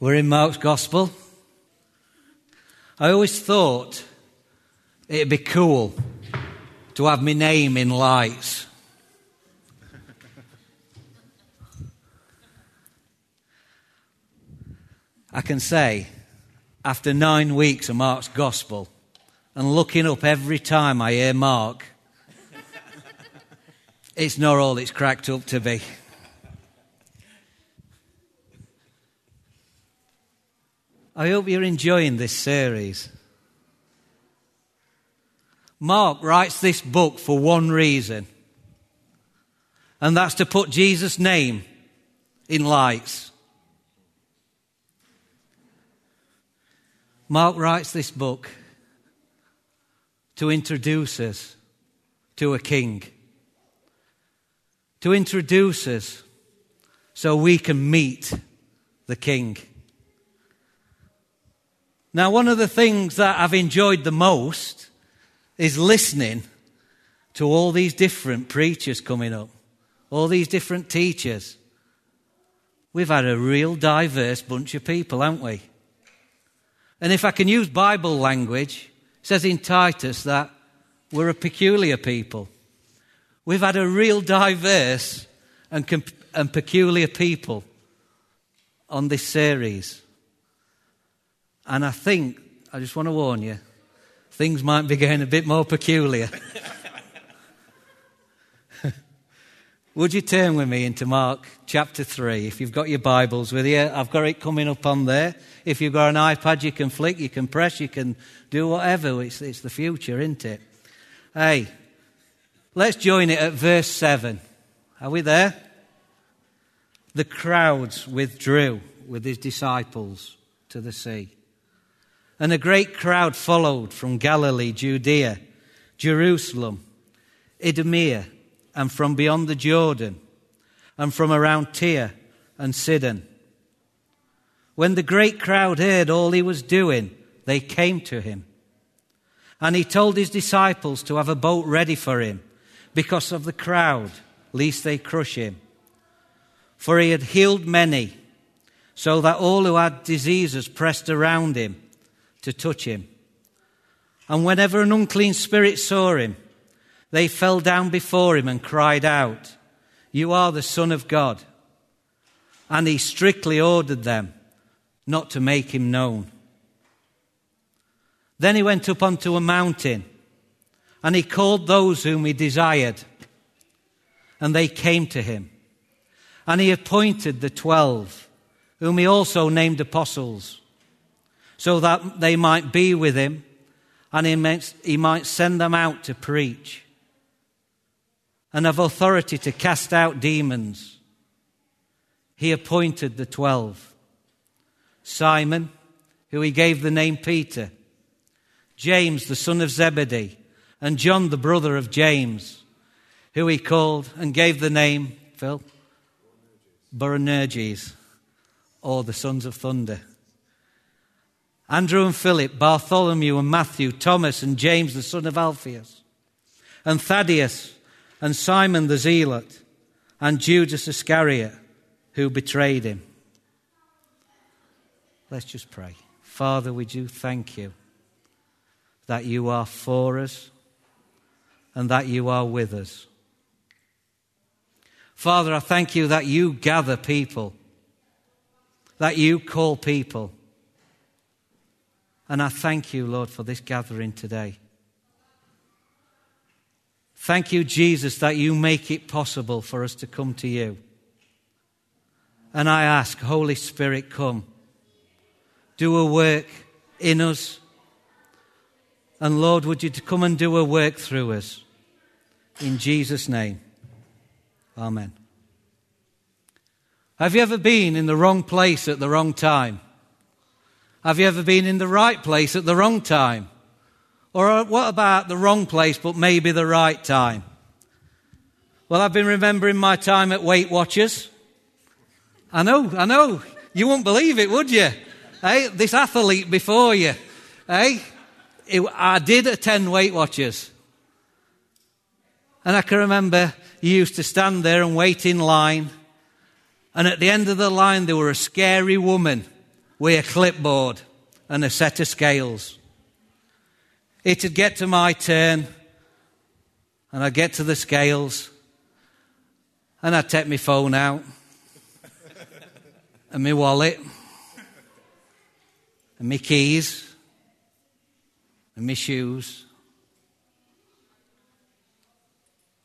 We're in Mark's Gospel. I always thought it'd be cool to have my name in lights. I can say, after nine weeks of Mark's Gospel and looking up every time I hear Mark, it's not all it's cracked up to be. I hope you're enjoying this series. Mark writes this book for one reason, and that's to put Jesus' name in lights. Mark writes this book to introduce us to a king, to introduce us so we can meet the king. Now, one of the things that I've enjoyed the most is listening to all these different preachers coming up, all these different teachers. We've had a real diverse bunch of people, haven't we? And if I can use Bible language, it says in Titus that we're a peculiar people. We've had a real diverse and, and peculiar people on this series. And I think, I just want to warn you, things might be getting a bit more peculiar. Would you turn with me into Mark chapter 3? If you've got your Bibles with you, I've got it coming up on there. If you've got an iPad, you can flick, you can press, you can do whatever. It's, it's the future, isn't it? Hey, let's join it at verse 7. Are we there? The crowds withdrew with his disciples to the sea. And a great crowd followed from Galilee, Judea, Jerusalem, Idumea, and from beyond the Jordan, and from around Tyre and Sidon. When the great crowd heard all he was doing, they came to him. And he told his disciples to have a boat ready for him because of the crowd, lest they crush him. For he had healed many, so that all who had diseases pressed around him to touch him. And whenever an unclean spirit saw him, they fell down before him and cried out, You are the Son of God. And he strictly ordered them not to make him known. Then he went up onto a mountain and he called those whom he desired, and they came to him. And he appointed the twelve, whom he also named apostles so that they might be with him and he might, he might send them out to preach and have authority to cast out demons. He appointed the twelve Simon, who he gave the name Peter, James, the son of Zebedee, and John, the brother of James, who he called and gave the name, Phil, Boanerges, or the sons of thunder. Andrew and Philip, Bartholomew and Matthew, Thomas and James the son of Alphaeus, and Thaddeus and Simon the Zealot, and Judas Iscariot, who betrayed him. Let's just pray. Father, we do thank you that you are for us and that you are with us. Father, I thank you that you gather people, that you call people and I thank you, Lord, for this gathering today. Thank you, Jesus, that you make it possible for us to come to you. And I ask, Holy Spirit, come. Do a work in us. And Lord, would you come and do a work through us? In Jesus' name. Amen. Have you ever been in the wrong place at the wrong time? Have you ever been in the right place at the wrong time? Or uh, what about the wrong place but maybe the right time? Well, I've been remembering my time at Weight Watchers. I know, I know. You wouldn't believe it, would you? Hey, this athlete before you. Hey, it, I did attend Weight Watchers. And I can remember you used to stand there and wait in line. And at the end of the line, there were a scary woman with a clipboard and a set of scales. It'd get to my turn, and I'd get to the scales, and I'd take my phone out, and my wallet, and my keys, and my shoes,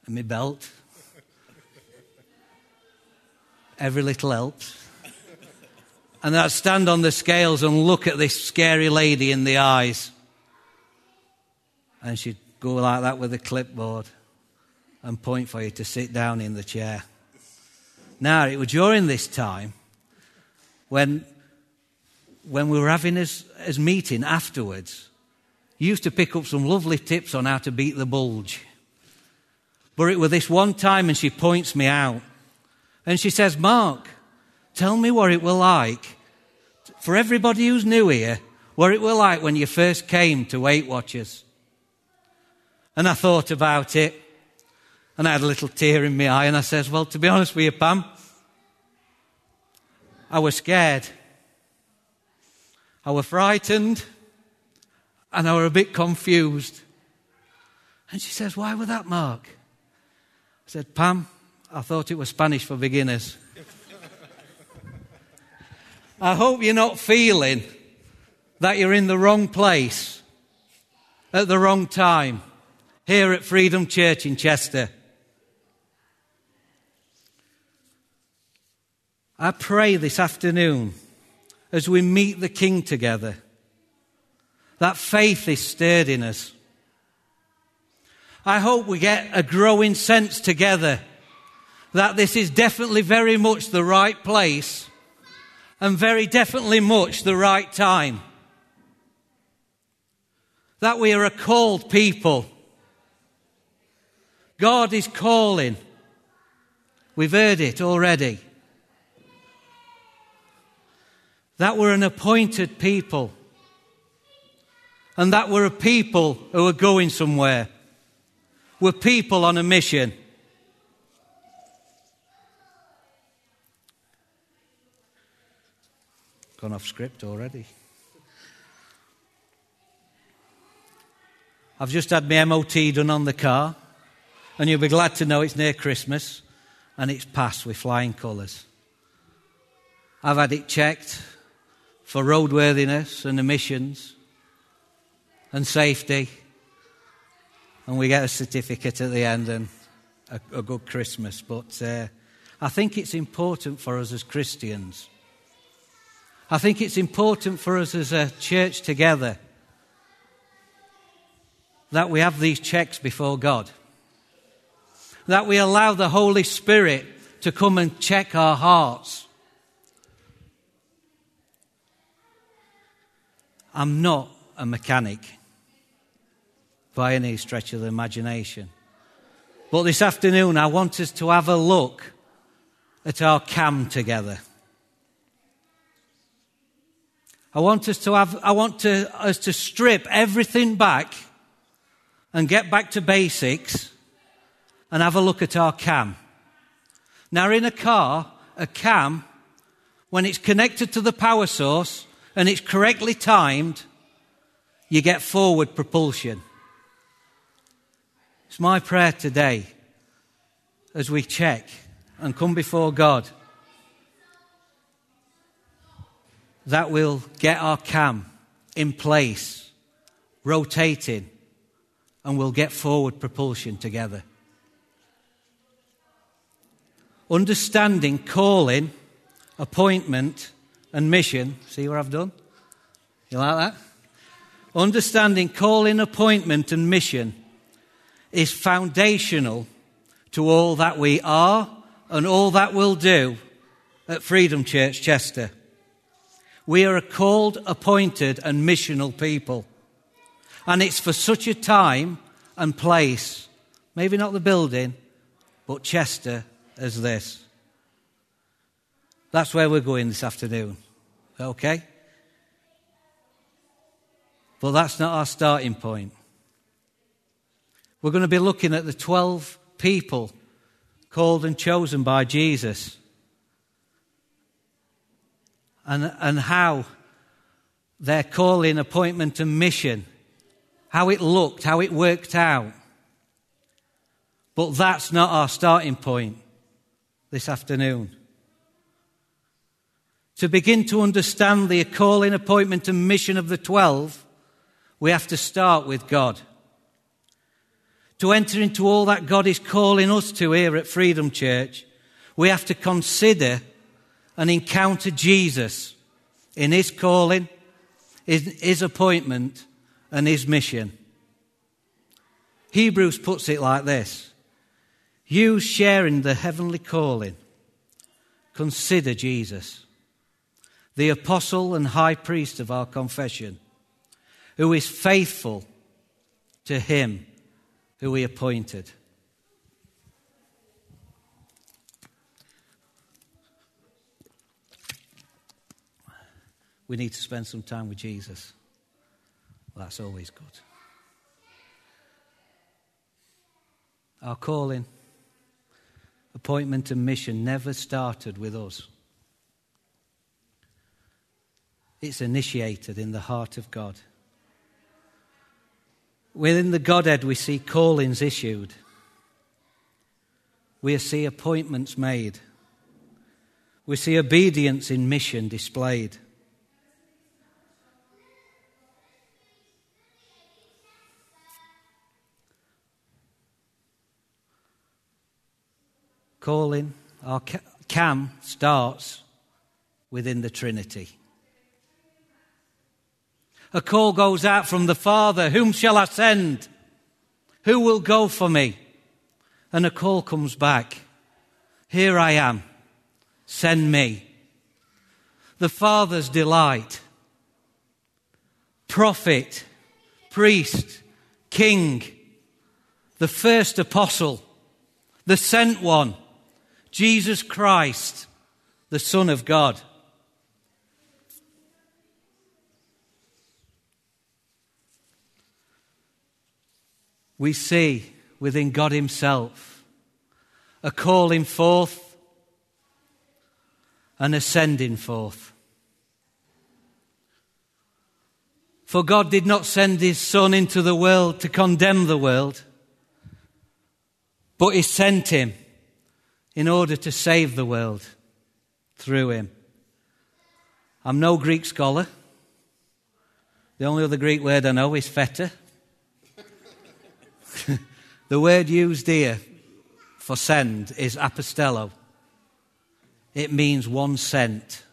and my belt. Every little helps. And I'd stand on the scales and look at this scary lady in the eyes. And she'd go like that with a clipboard and point for you to sit down in the chair. Now, it was during this time when, when we were having his, his meeting afterwards, used to pick up some lovely tips on how to beat the bulge. But it was this one time, and she points me out. And she says, Mark, tell me what it was like, for everybody who's new here, what it was like when you first came to Weight Watchers. And I thought about it, and I had a little tear in my eye, and I says, Well, to be honest with you, Pam, I was scared. I was frightened, and I was a bit confused. And she says, Why was that, Mark? I said, Pam, I thought it was Spanish for beginners. I hope you're not feeling that you're in the wrong place at the wrong time here at Freedom Church in Chester. I pray this afternoon as we meet the King together that faith is stirred in us. I hope we get a growing sense together that this is definitely very much the right place and very definitely much the right time. That we are a called people. God is calling. We've heard it already. That we're an appointed people. And that we're a people who are going somewhere. We're people on a mission. Gone off script already. I've just had my MOT done on the car, and you'll be glad to know it's near Christmas and it's passed with flying colours. I've had it checked for roadworthiness and emissions and safety, and we get a certificate at the end and a, a good Christmas. But uh, I think it's important for us as Christians I think it's important for us as a church together that we have these checks before God. That we allow the Holy Spirit to come and check our hearts. I'm not a mechanic by any stretch of the imagination. But this afternoon, I want us to have a look at our cam together. I want us to have, I want to, us to strip everything back and get back to basics and have a look at our cam. Now, in a car, a cam, when it's connected to the power source and it's correctly timed, you get forward propulsion. It's my prayer today as we check and come before God that will get our cam in place, rotating, and we'll get forward propulsion together. Understanding, calling, appointment, and mission. See what I've done? You like that? Understanding, calling, appointment, and mission is foundational to all that we are and all that we'll do at Freedom Church Chester. We are a called, appointed, and missional people. And it's for such a time and place, maybe not the building, but Chester as this. That's where we're going this afternoon. Okay? But that's not our starting point. We're going to be looking at the 12 people called and chosen by Jesus and, and how their calling, appointment, and mission, how it looked, how it worked out. But that's not our starting point this afternoon. To begin to understand the calling, appointment, and mission of the twelve, we have to start with God. To enter into all that God is calling us to here at Freedom Church, we have to consider and encounter Jesus in his calling, his, his appointment, and his mission. Hebrews puts it like this You sharing the heavenly calling, consider Jesus, the apostle and high priest of our confession, who is faithful to him who he appointed. We need to spend some time with Jesus. Well, that's always good. Our calling, appointment, and mission never started with us. It's initiated in the heart of God. Within the Godhead, we see callings issued, we see appointments made, we see obedience in mission displayed. Calling, our cam starts within the Trinity. A call goes out from the Father Whom shall I send? Who will go for me? And a call comes back Here I am. Send me. The Father's delight. Prophet, priest, king, the first apostle, the sent one Jesus Christ, the Son of God. We see within God Himself a calling forth and ascending forth. For God did not send His Son into the world to condemn the world, but He sent Him in order to save the world through him. I'm no Greek scholar. The only other Greek word I know is feta. the word used here for send is apostello. It means one sent,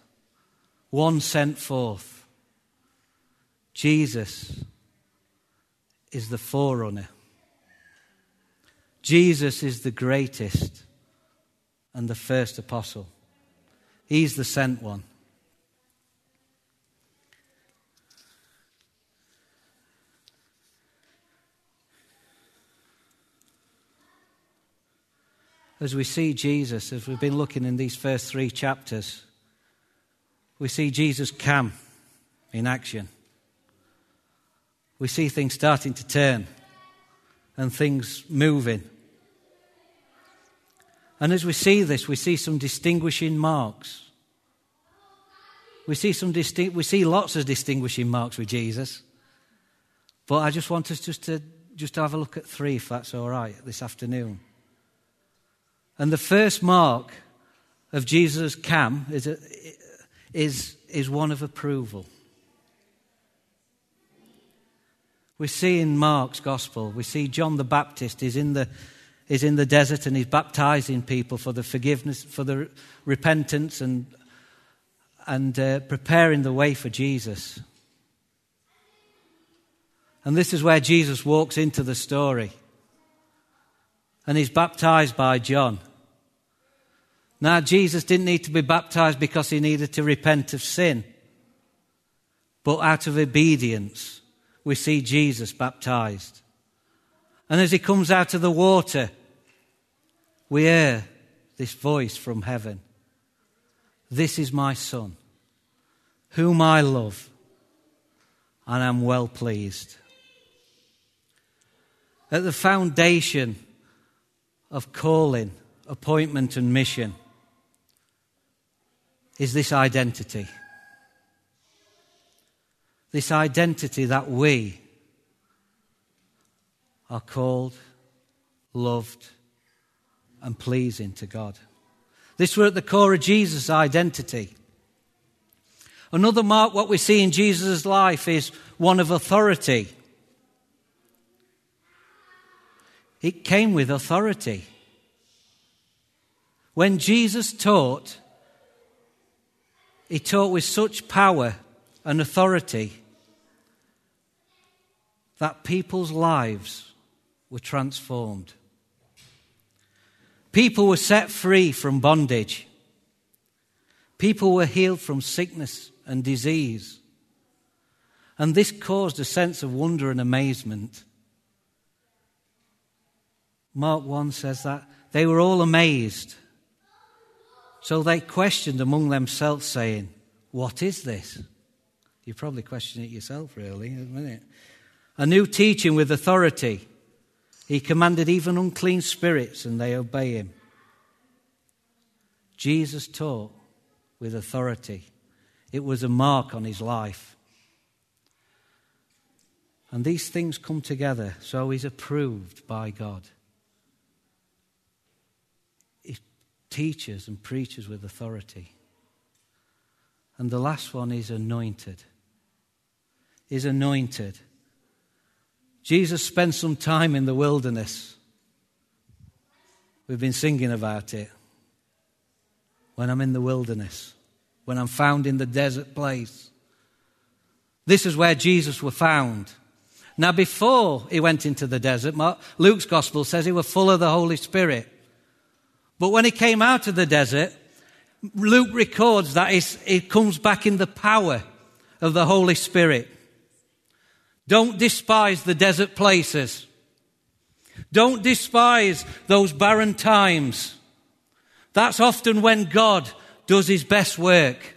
one sent forth. Jesus is the forerunner. Jesus is the greatest and the first apostle. He's the sent one. As we see Jesus, as we've been looking in these first three chapters, we see Jesus come in action. We see things starting to turn and things moving. And as we see this, we see some distinguishing marks. We see, some distinct, we see lots of distinguishing marks with Jesus. But I just want us just to, just to have a look at three, if that's all right, this afternoon. And the first mark of Jesus' cam is, a, is, is one of approval. We see in Mark's gospel, we see John the Baptist is in the is in the desert and he's baptizing people for the forgiveness, for the repentance and, and uh, preparing the way for Jesus. And this is where Jesus walks into the story. And he's baptized by John. Now, Jesus didn't need to be baptized because he needed to repent of sin. But out of obedience, we see Jesus baptized. And as he comes out of the water, we hear this voice from heaven This is my Son, whom I love, and am well pleased. At the foundation of calling, appointment, and mission is this identity. this identity that we are called, loved, and pleasing to God. This were at the core of Jesus' identity. Another mark, what we see in Jesus' life, is one of authority. It came with authority. When Jesus taught, he taught with such power and authority that people's lives were transformed. People were set free from bondage. People were healed from sickness and disease. And this caused a sense of wonder and amazement. Mark 1 says that they were all amazed. So they questioned among themselves, saying, What is this? You probably question it yourself, really, isn't it? A new teaching with authority. He commanded even unclean spirits, and they obey him. Jesus taught with authority. It was a mark on his life. And these things come together, so he's approved by God. He teaches and preaches with authority. And the last one is anointed. Is anointed. Jesus spent some time in the wilderness. We've been singing about it. When I'm in the wilderness, when I'm found in the desert place. This is where Jesus was found. Now, before he went into the desert, Luke's gospel says he was full of the Holy Spirit. But when he came out of the desert, Luke records that he comes back in the power of the Holy Spirit. Don't despise the desert places. Don't despise those barren times. That's often when God does his best work.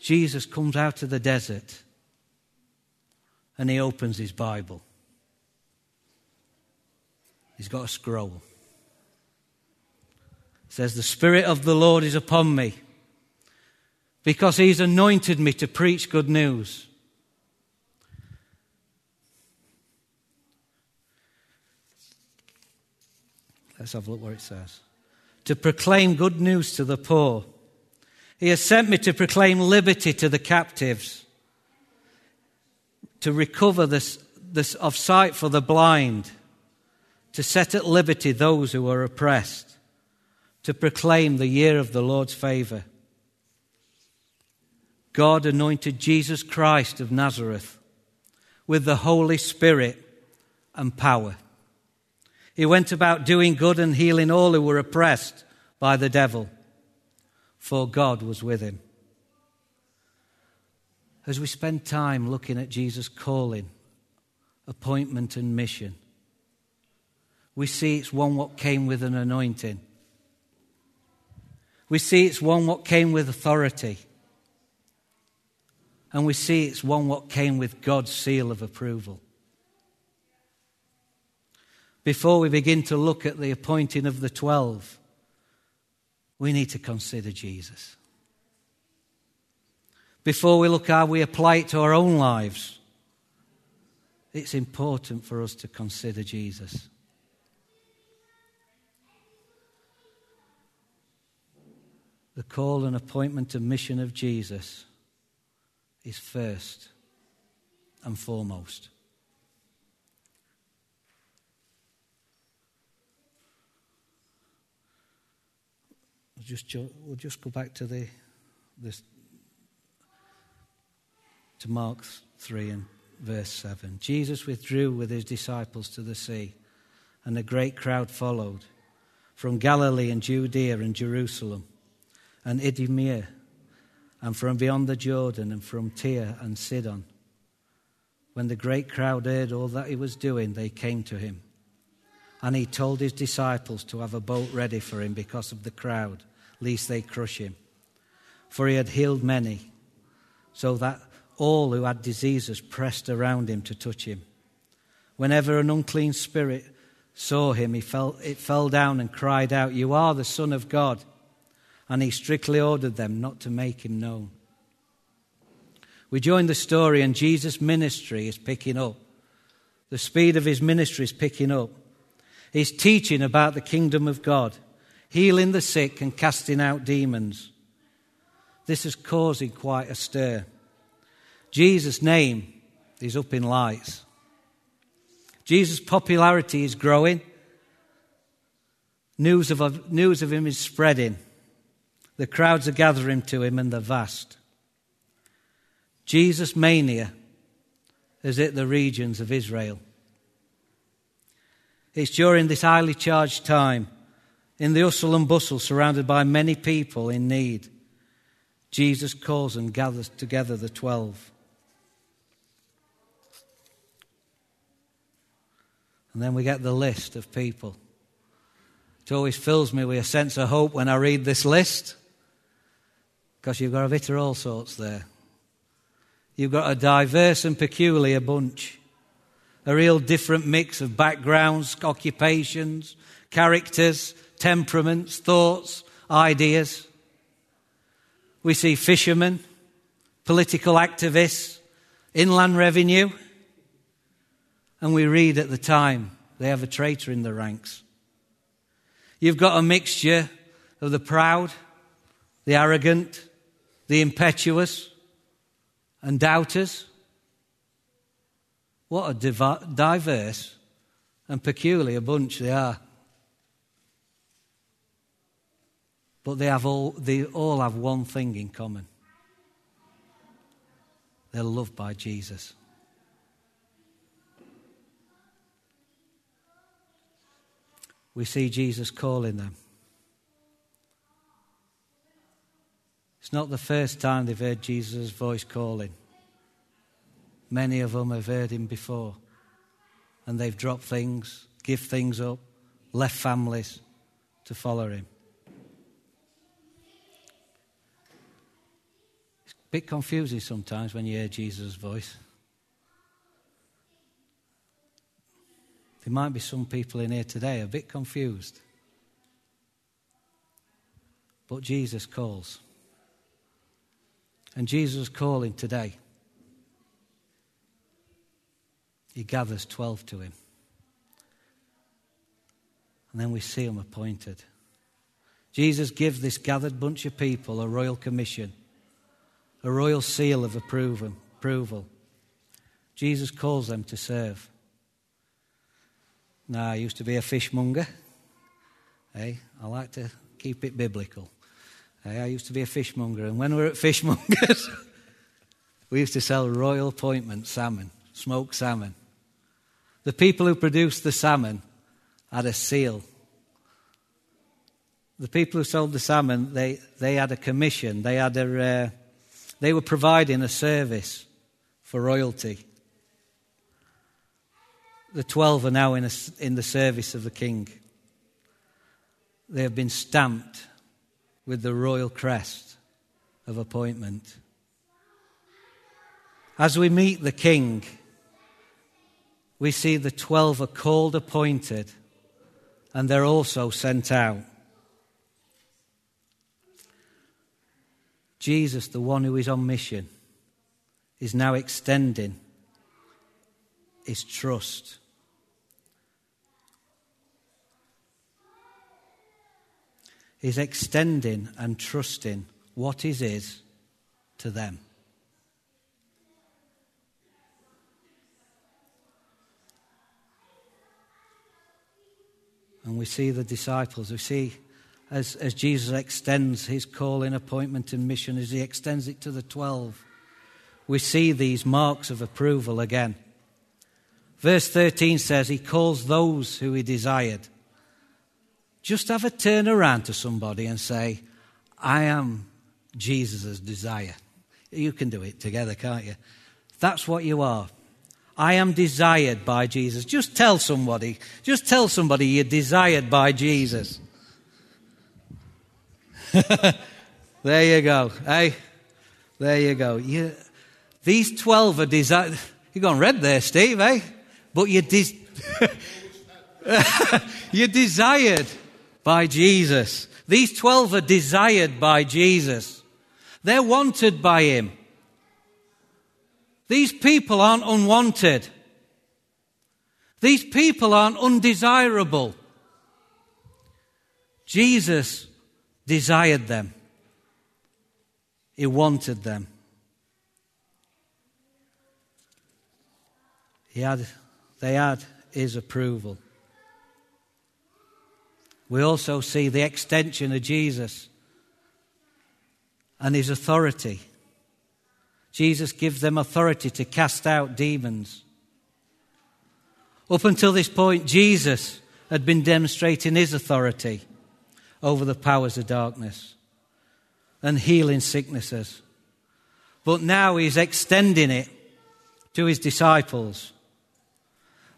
Jesus comes out of the desert and he opens his Bible. He's got a scroll. It says, The Spirit of the Lord is upon me because he's anointed me to preach good news. Let's have a look what it says. To proclaim good news to the poor. He has sent me to proclaim liberty to the captives, to recover this, this of sight for the blind, to set at liberty those who are oppressed, to proclaim the year of the Lord's favor. God anointed Jesus Christ of Nazareth with the Holy Spirit and power. He went about doing good and healing all who were oppressed by the devil, for God was with him. As we spend time looking at Jesus' calling, appointment, and mission, we see it's one what came with an anointing. We see it's one what came with authority. And we see it's one what came with God's seal of approval. Before we begin to look at the appointing of the twelve, we need to consider Jesus. Before we look how we apply it to our own lives, it's important for us to consider Jesus. The call and appointment and mission of Jesus is first and foremost. We'll just, we'll just go back to the this to Mark 3 and verse 7. Jesus withdrew with his disciples to the sea, and a great crowd followed from Galilee and Judea and Jerusalem and Idumea and from beyond the Jordan, and from Tyre and Sidon. When the great crowd heard all that he was doing, they came to him. And he told his disciples to have a boat ready for him because of the crowd, lest they crush him. For he had healed many, so that all who had diseases pressed around him to touch him. Whenever an unclean spirit saw him, he fell, it fell down and cried out, You are the Son of God and he strictly ordered them not to make him known. We join the story, and Jesus' ministry is picking up. The speed of his ministry is picking up. He's teaching about the kingdom of God, healing the sick and casting out demons. This is causing quite a stir. Jesus' name is up in lights. Jesus' popularity is growing. News of, news of him is spreading. The crowds are gathering to him, and they're vast. Jesus' mania has hit the regions of Israel. It's during this highly charged time, in the hustle and bustle, surrounded by many people in need, Jesus calls and gathers together the twelve. And then we get the list of people. It always fills me with a sense of hope when I read this list, because you've got a bit of all sorts there. You've got a diverse and peculiar bunch, a real different mix of backgrounds, occupations, characters, temperaments, thoughts, ideas. We see fishermen, political activists, inland revenue, and we read at the time they have a traitor in the ranks. You've got a mixture of the proud, the arrogant, the impetuous, and doubters. What a div- diverse and peculiar bunch they are. But they, have all, they all have one thing in common they're loved by Jesus. We see Jesus calling them. It's not the first time they've heard Jesus' voice calling. Many of them have heard him before. And they've dropped things, give things up, left families to follow him. It's a bit confusing sometimes when you hear Jesus' voice. There might be some people in here today a bit confused. But Jesus calls. And Jesus calling today. He gathers 12 to him. And then we see them appointed. Jesus gives this gathered bunch of people a royal commission, a royal seal of approval. Jesus calls them to serve. Now, I used to be a fishmonger. Hey, I like to keep it biblical. Hey, I used to be a fishmonger, and when we were at fishmongers, we used to sell royal appointment salmon, smoked salmon. The people who produced the salmon had a seal. The people who sold the salmon, they, they had a commission. They, had a, uh, they were providing a service for royalty. The 12 are now in, a, in the service of the king. They have been stamped with the royal crest of appointment. As we meet the king, we see the 12 are called, appointed, and they're also sent out. Jesus, the one who is on mission, is now extending his trust is extending and trusting what is His to them. And we see the disciples, we see as, as Jesus extends his calling, appointment, and mission, as he extends it to the 12, we see these marks of approval again. Verse 13 says, He calls those who He desired. Just have a turn around to somebody and say, I am Jesus' desire. You can do it together, can't you? That's what you are. I am desired by Jesus. Just tell somebody, just tell somebody you're desired by Jesus. there you go. Hey, there you go. You, these 12 are desired. You're going red there, Steve, eh? But you're, de- you're desired by Jesus. These 12 are desired by Jesus. They're wanted by Him. These people aren't unwanted. These people aren't undesirable. Jesus desired them. He wanted them. He had, they had his approval. We also see the extension of Jesus and his authority. Jesus gives them authority to cast out demons. Up until this point, Jesus had been demonstrating his authority over the powers of darkness and healing sicknesses. But now he's extending it to his disciples.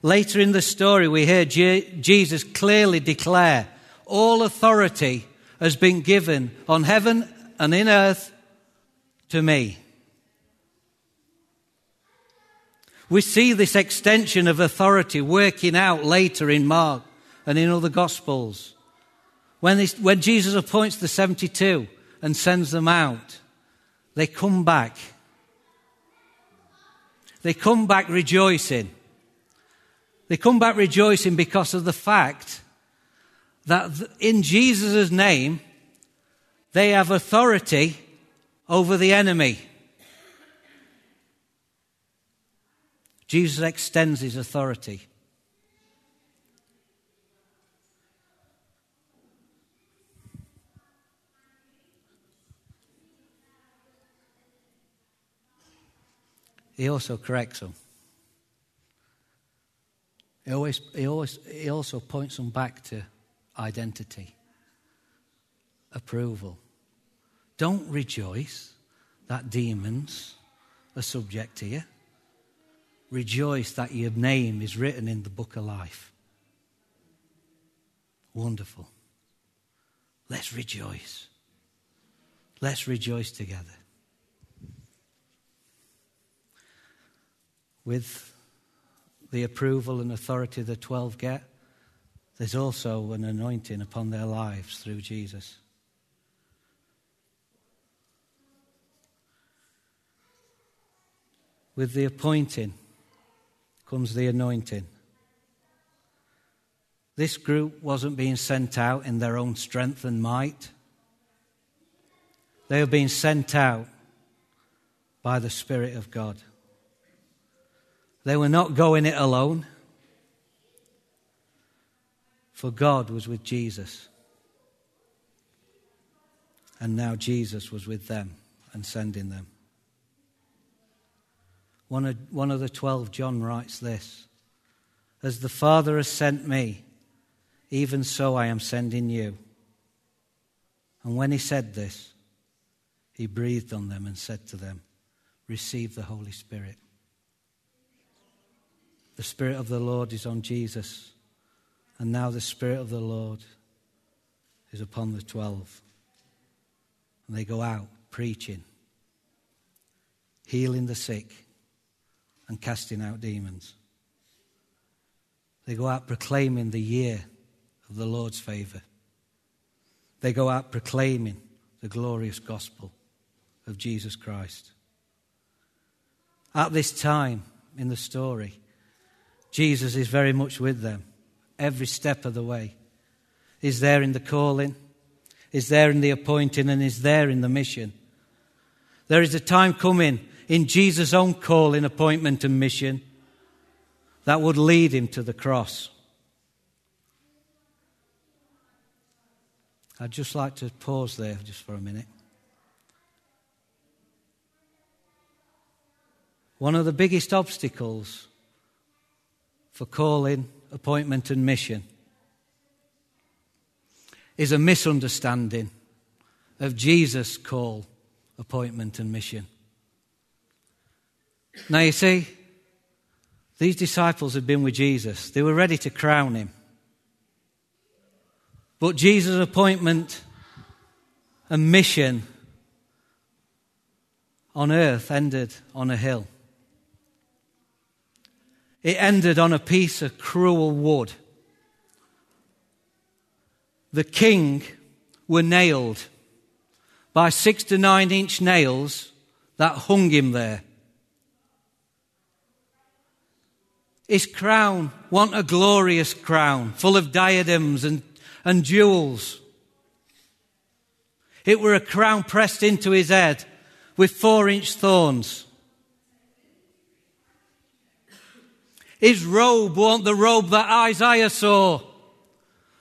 Later in the story, we hear Jesus clearly declare all authority has been given on heaven and in earth to me. We see this extension of authority working out later in Mark and in other Gospels. When, when Jesus appoints the 72 and sends them out, they come back. They come back rejoicing. They come back rejoicing because of the fact that in Jesus' name, they have authority over the enemy. Jesus extends his authority. He also corrects them. He, always, he, always, he also points them back to identity, approval. Don't rejoice that demons are subject to you. Rejoice that your name is written in the book of life. Wonderful. Let's rejoice. Let's rejoice together. With the approval and authority the 12 get, there's also an anointing upon their lives through Jesus. With the appointing comes the anointing. This group wasn't being sent out in their own strength and might. They were being sent out by the Spirit of God. They were not going it alone, for God was with Jesus. And now Jesus was with them and sending them. One of, one of the twelve, John, writes this As the Father has sent me, even so I am sending you. And when he said this, he breathed on them and said to them, Receive the Holy Spirit. The Spirit of the Lord is on Jesus. And now the Spirit of the Lord is upon the twelve. And they go out preaching, healing the sick, and casting out demons. They go out proclaiming the year of the Lord's favor. They go out proclaiming the glorious gospel of Jesus Christ. At this time in the story, Jesus is very much with them every step of the way. He's there in the calling, He's there in the appointing, and He's there in the mission. There is a time coming in Jesus' own calling, appointment, and mission that would lead Him to the cross. I'd just like to pause there just for a minute. One of the biggest obstacles for calling, appointment, and mission is a misunderstanding of Jesus' call, appointment, and mission. Now, you see, these disciples had been with Jesus, they were ready to crown him. But Jesus' appointment and mission on earth ended on a hill. It ended on a piece of cruel wood. The king were nailed by six to nine inch nails that hung him there. his crown, want a glorious crown full of diadems and, and jewels. It were a crown pressed into his head with four inch thorns. His robe wasn't the robe that Isaiah saw,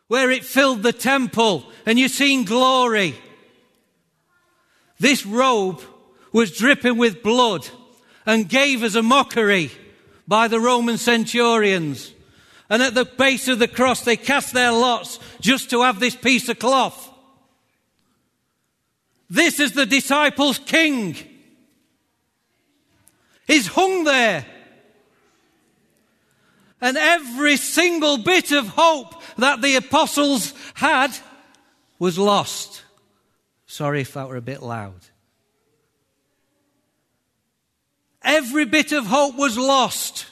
where it filled the temple and you seen glory. This robe was dripping with blood and gave as a mockery by the Roman centurions. And at the base of the cross, they cast their lots just to have this piece of cloth. This is the disciples' king. He's hung there. And every single bit of hope that the apostles had was lost. Sorry if that were a bit loud. Every bit of hope was lost.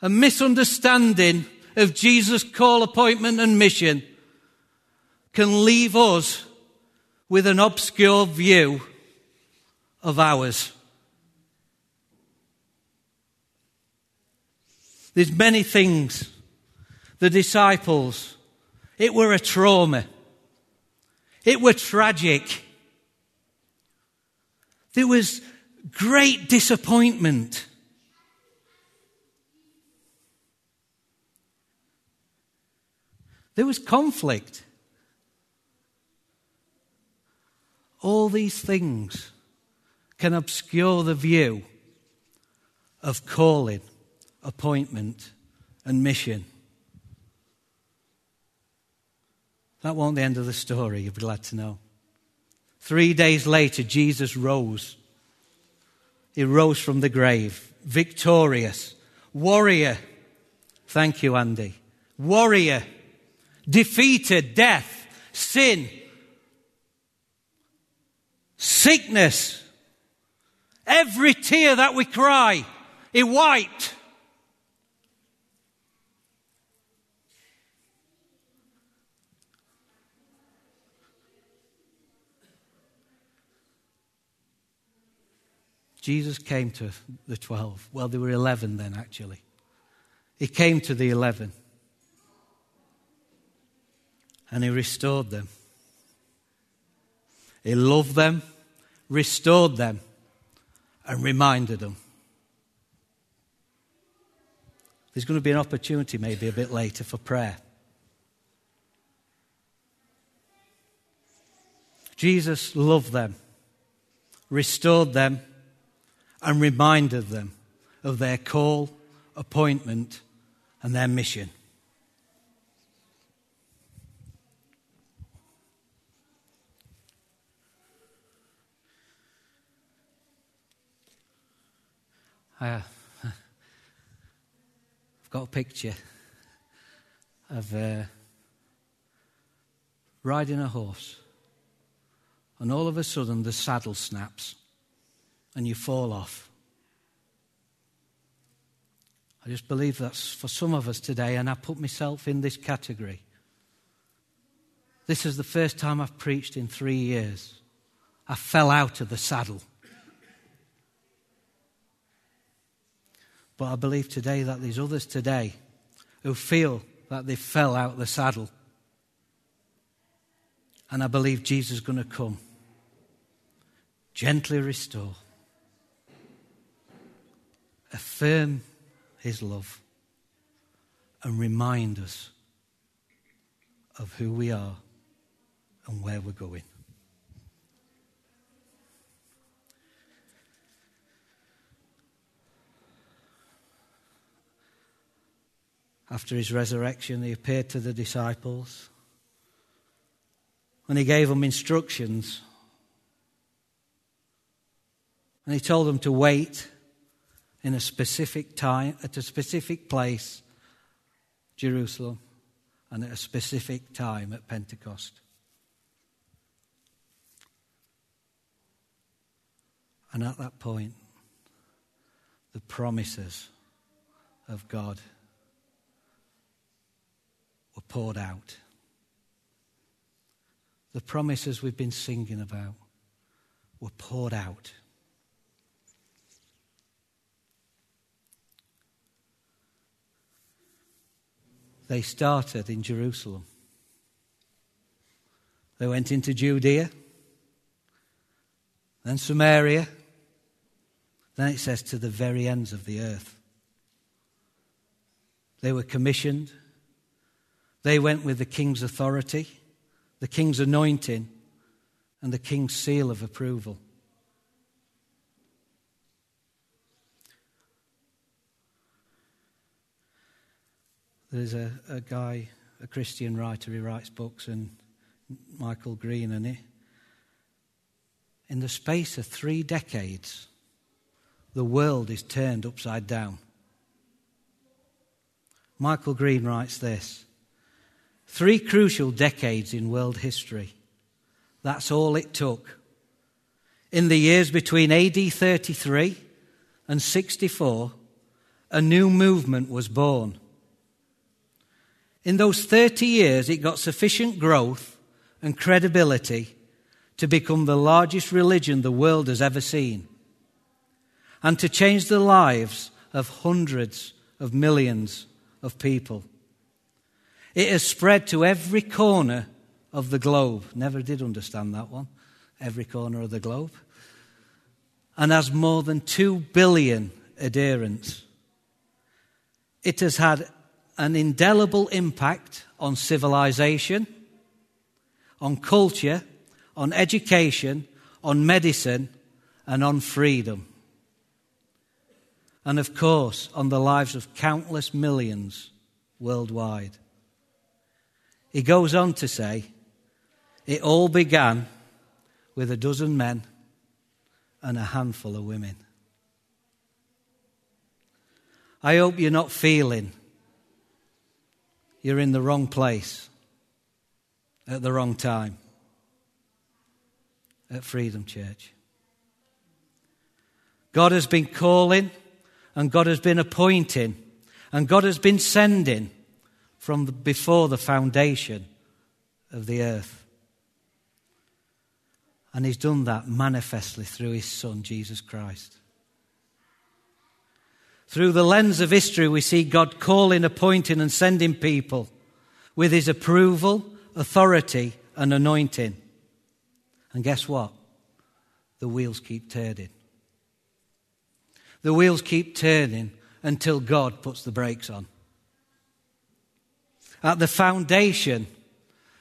A misunderstanding of Jesus' call, appointment, and mission can leave us with an obscure view of ours. There's many things. The disciples, it were a trauma. It were tragic. There was great disappointment. There was conflict. All these things can obscure the view of calling, appointment, and mission. That won't the end of the story, you'll be glad to know. Three days later, Jesus rose. He rose from the grave, victorious, warrior. Thank you, Andy. Warrior, defeated death, sin, sickness. Every tear that we cry, he wiped. Jesus came to the 12. Well, there were 11 then, actually. He came to the 11 and he restored them. He loved them, restored them, and reminded them. There's going to be an opportunity, maybe a bit later, for prayer. Jesus loved them, restored them, and reminded them of their call, appointment, and their mission. I, have got a picture of uh, riding a horse, and all of a sudden the saddle snaps and you fall off. I just believe that's for some of us today, and I put myself in this category. This is the first time I've preached in three years. I fell out of the saddle. But I believe today that there's others today who feel that they fell out the saddle. And I believe Jesus is going to come, gently restore, affirm his love, and remind us of who we are and where we're going. After his resurrection, he appeared to the disciples and he gave them instructions. And he told them to wait in a specific time, at a specific place, Jerusalem, and at a specific time at Pentecost. And at that point, the promises of God poured out. The promises we've been singing about were poured out. They started in Jerusalem. They went into Judea, then Samaria, then it says to the very ends of the earth. They were commissioned they went with the king's authority, the king's anointing, and the king's seal of approval. There's a, a guy, a Christian writer, he writes books, and Michael Green, and he, in the space of three decades, the world is turned upside down. Michael Green writes this Three crucial decades in world history. That's all it took. In the years between AD 33 and 64, a new movement was born. In those 30 years, it got sufficient growth and credibility to become the largest religion the world has ever seen and to change the lives of hundreds of millions of people. It has spread to every corner of the globe. Never did understand that one. Every corner of the globe. And has more than 2 billion adherents. It has had an indelible impact on civilization, on culture, on education, on medicine, and on freedom. And of course, on the lives of countless millions worldwide. He goes on to say, it all began with a dozen men and a handful of women. I hope you're not feeling you're in the wrong place at the wrong time at Freedom Church. God has been calling and God has been appointing and God has been sending from before the foundation of the earth. And He's done that manifestly through His Son, Jesus Christ. Through the lens of history, we see God calling, appointing, and sending people with His approval, authority, and anointing. And guess what? The wheels keep turning. The wheels keep turning until God puts the brakes on. At the foundation,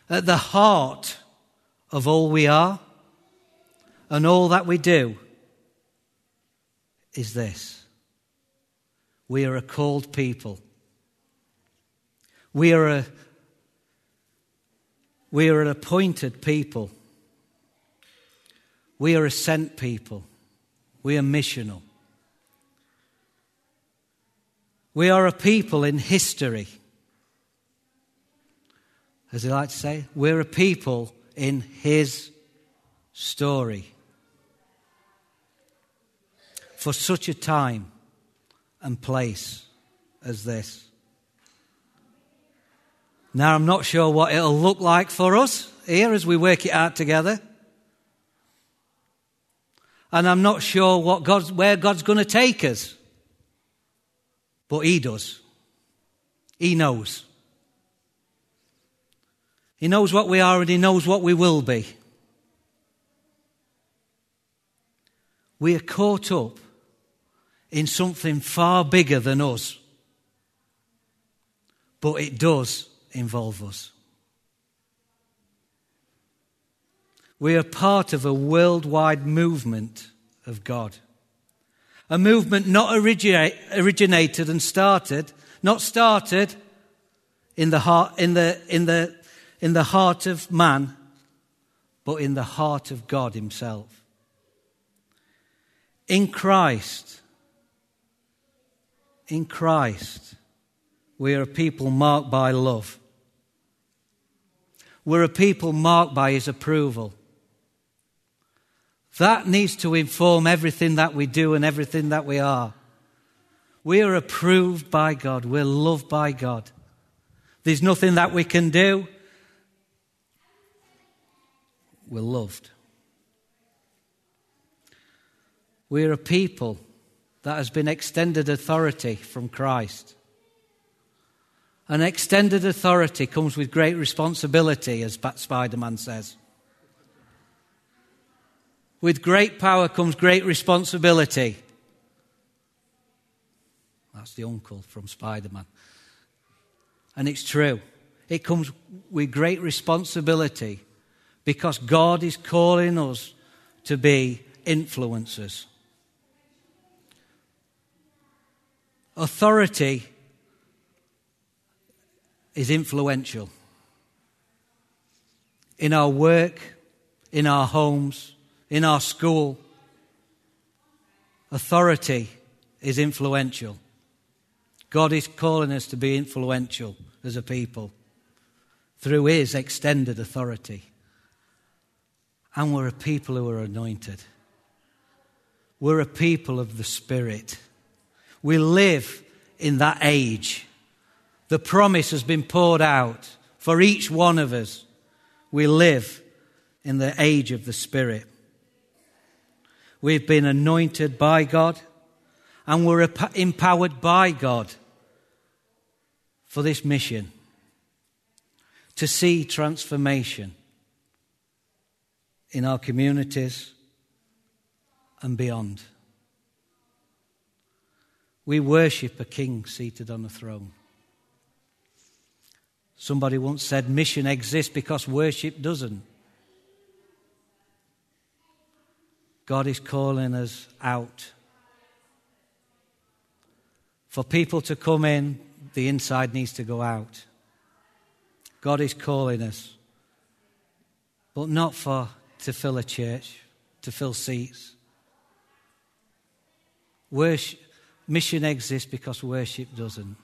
at the heart of all we are and all that we do is this we are a called people. We are a we are an appointed people. We are a sent people. We are missional. We are a people in history. As he like to say, we're a people in his story. For such a time and place as this. Now, I'm not sure what it'll look like for us here as we work it out together. And I'm not sure what God's, where God's going to take us. But He does. He knows. He knows what we are and He knows what we will be. We are caught up in something far bigger than us. But it does involve us. We are part of a worldwide movement of God. A movement not originate, originated and started, not started in the heart, in the, in the, in the heart of man, but in the heart of God Himself. In Christ, in Christ, we are a people marked by love. We're a people marked by His approval. That needs to inform everything that we do and everything that we are. We are approved by God. We're loved by God. There's nothing that we can do. We're loved. We're a people that has been extended authority from Christ. An extended authority comes with great responsibility, as Spider Man says. With great power comes great responsibility. That's the uncle from Spider Man. And it's true. It comes with great responsibility because God is calling us to be influencers. Authority is influential in our work, in our homes, in our school. Authority is influential. God is calling us to be influential as a people through His extended authority. And we're a people who are anointed. We're a people of the Spirit. We live in that age. The promise has been poured out for each one of us. We live in the age of the Spirit. We've been anointed by God and we're empowered by God for this mission to see transformation in our communities and beyond. We worship a king seated on a throne. Somebody once said mission exists because worship doesn't. God is calling us out. For people to come in, the inside needs to go out. God is calling us, but not for to fill a church, to fill seats. Worship, mission exists because worship doesn't.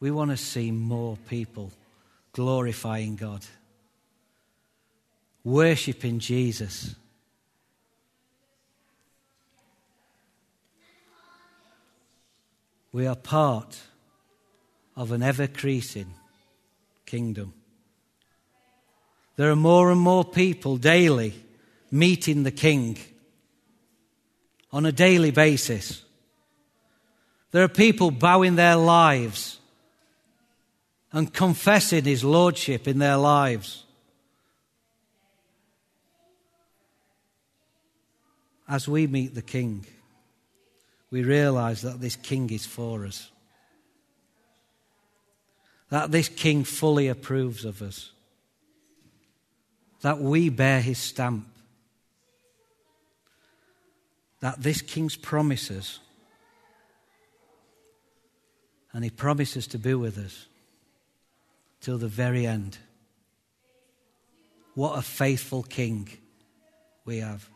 We want to see more people glorifying God, worshiping Jesus. We are part of an ever increasing kingdom. There are more and more people daily meeting the King on a daily basis. There are people bowing their lives and confessing His Lordship in their lives. As we meet the King, we realize that this King is for us, that this King fully approves of us, that we bear His stamp, that this King's promises, and He promises to be with us till the very end. What a faithful King we have.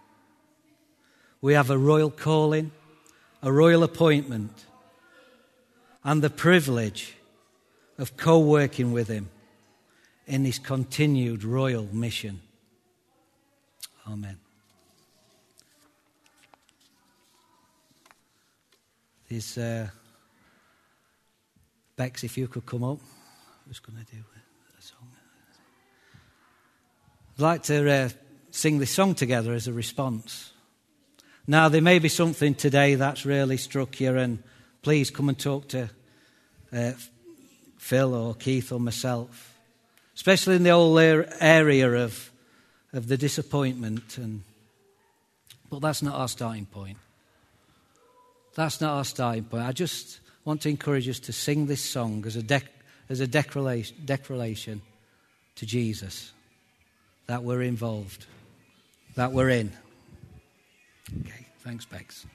We have a royal calling, a royal appointment, and the privilege of co working with Him in His continued royal mission. Amen. Is uh, Bex, if you could come up I was going to do a song. I'd like to uh, sing this song together as a response. Now, there may be something today that's really struck you, and please come and talk to uh, Phil or Keith or myself, especially in the whole area of, of the disappointment. And, but that's not our starting point. That's not our starting point. I just want to encourage us to sing this song as a dec- as a declaration to Jesus that we're involved, that we're in. Okay, thanks, Bex.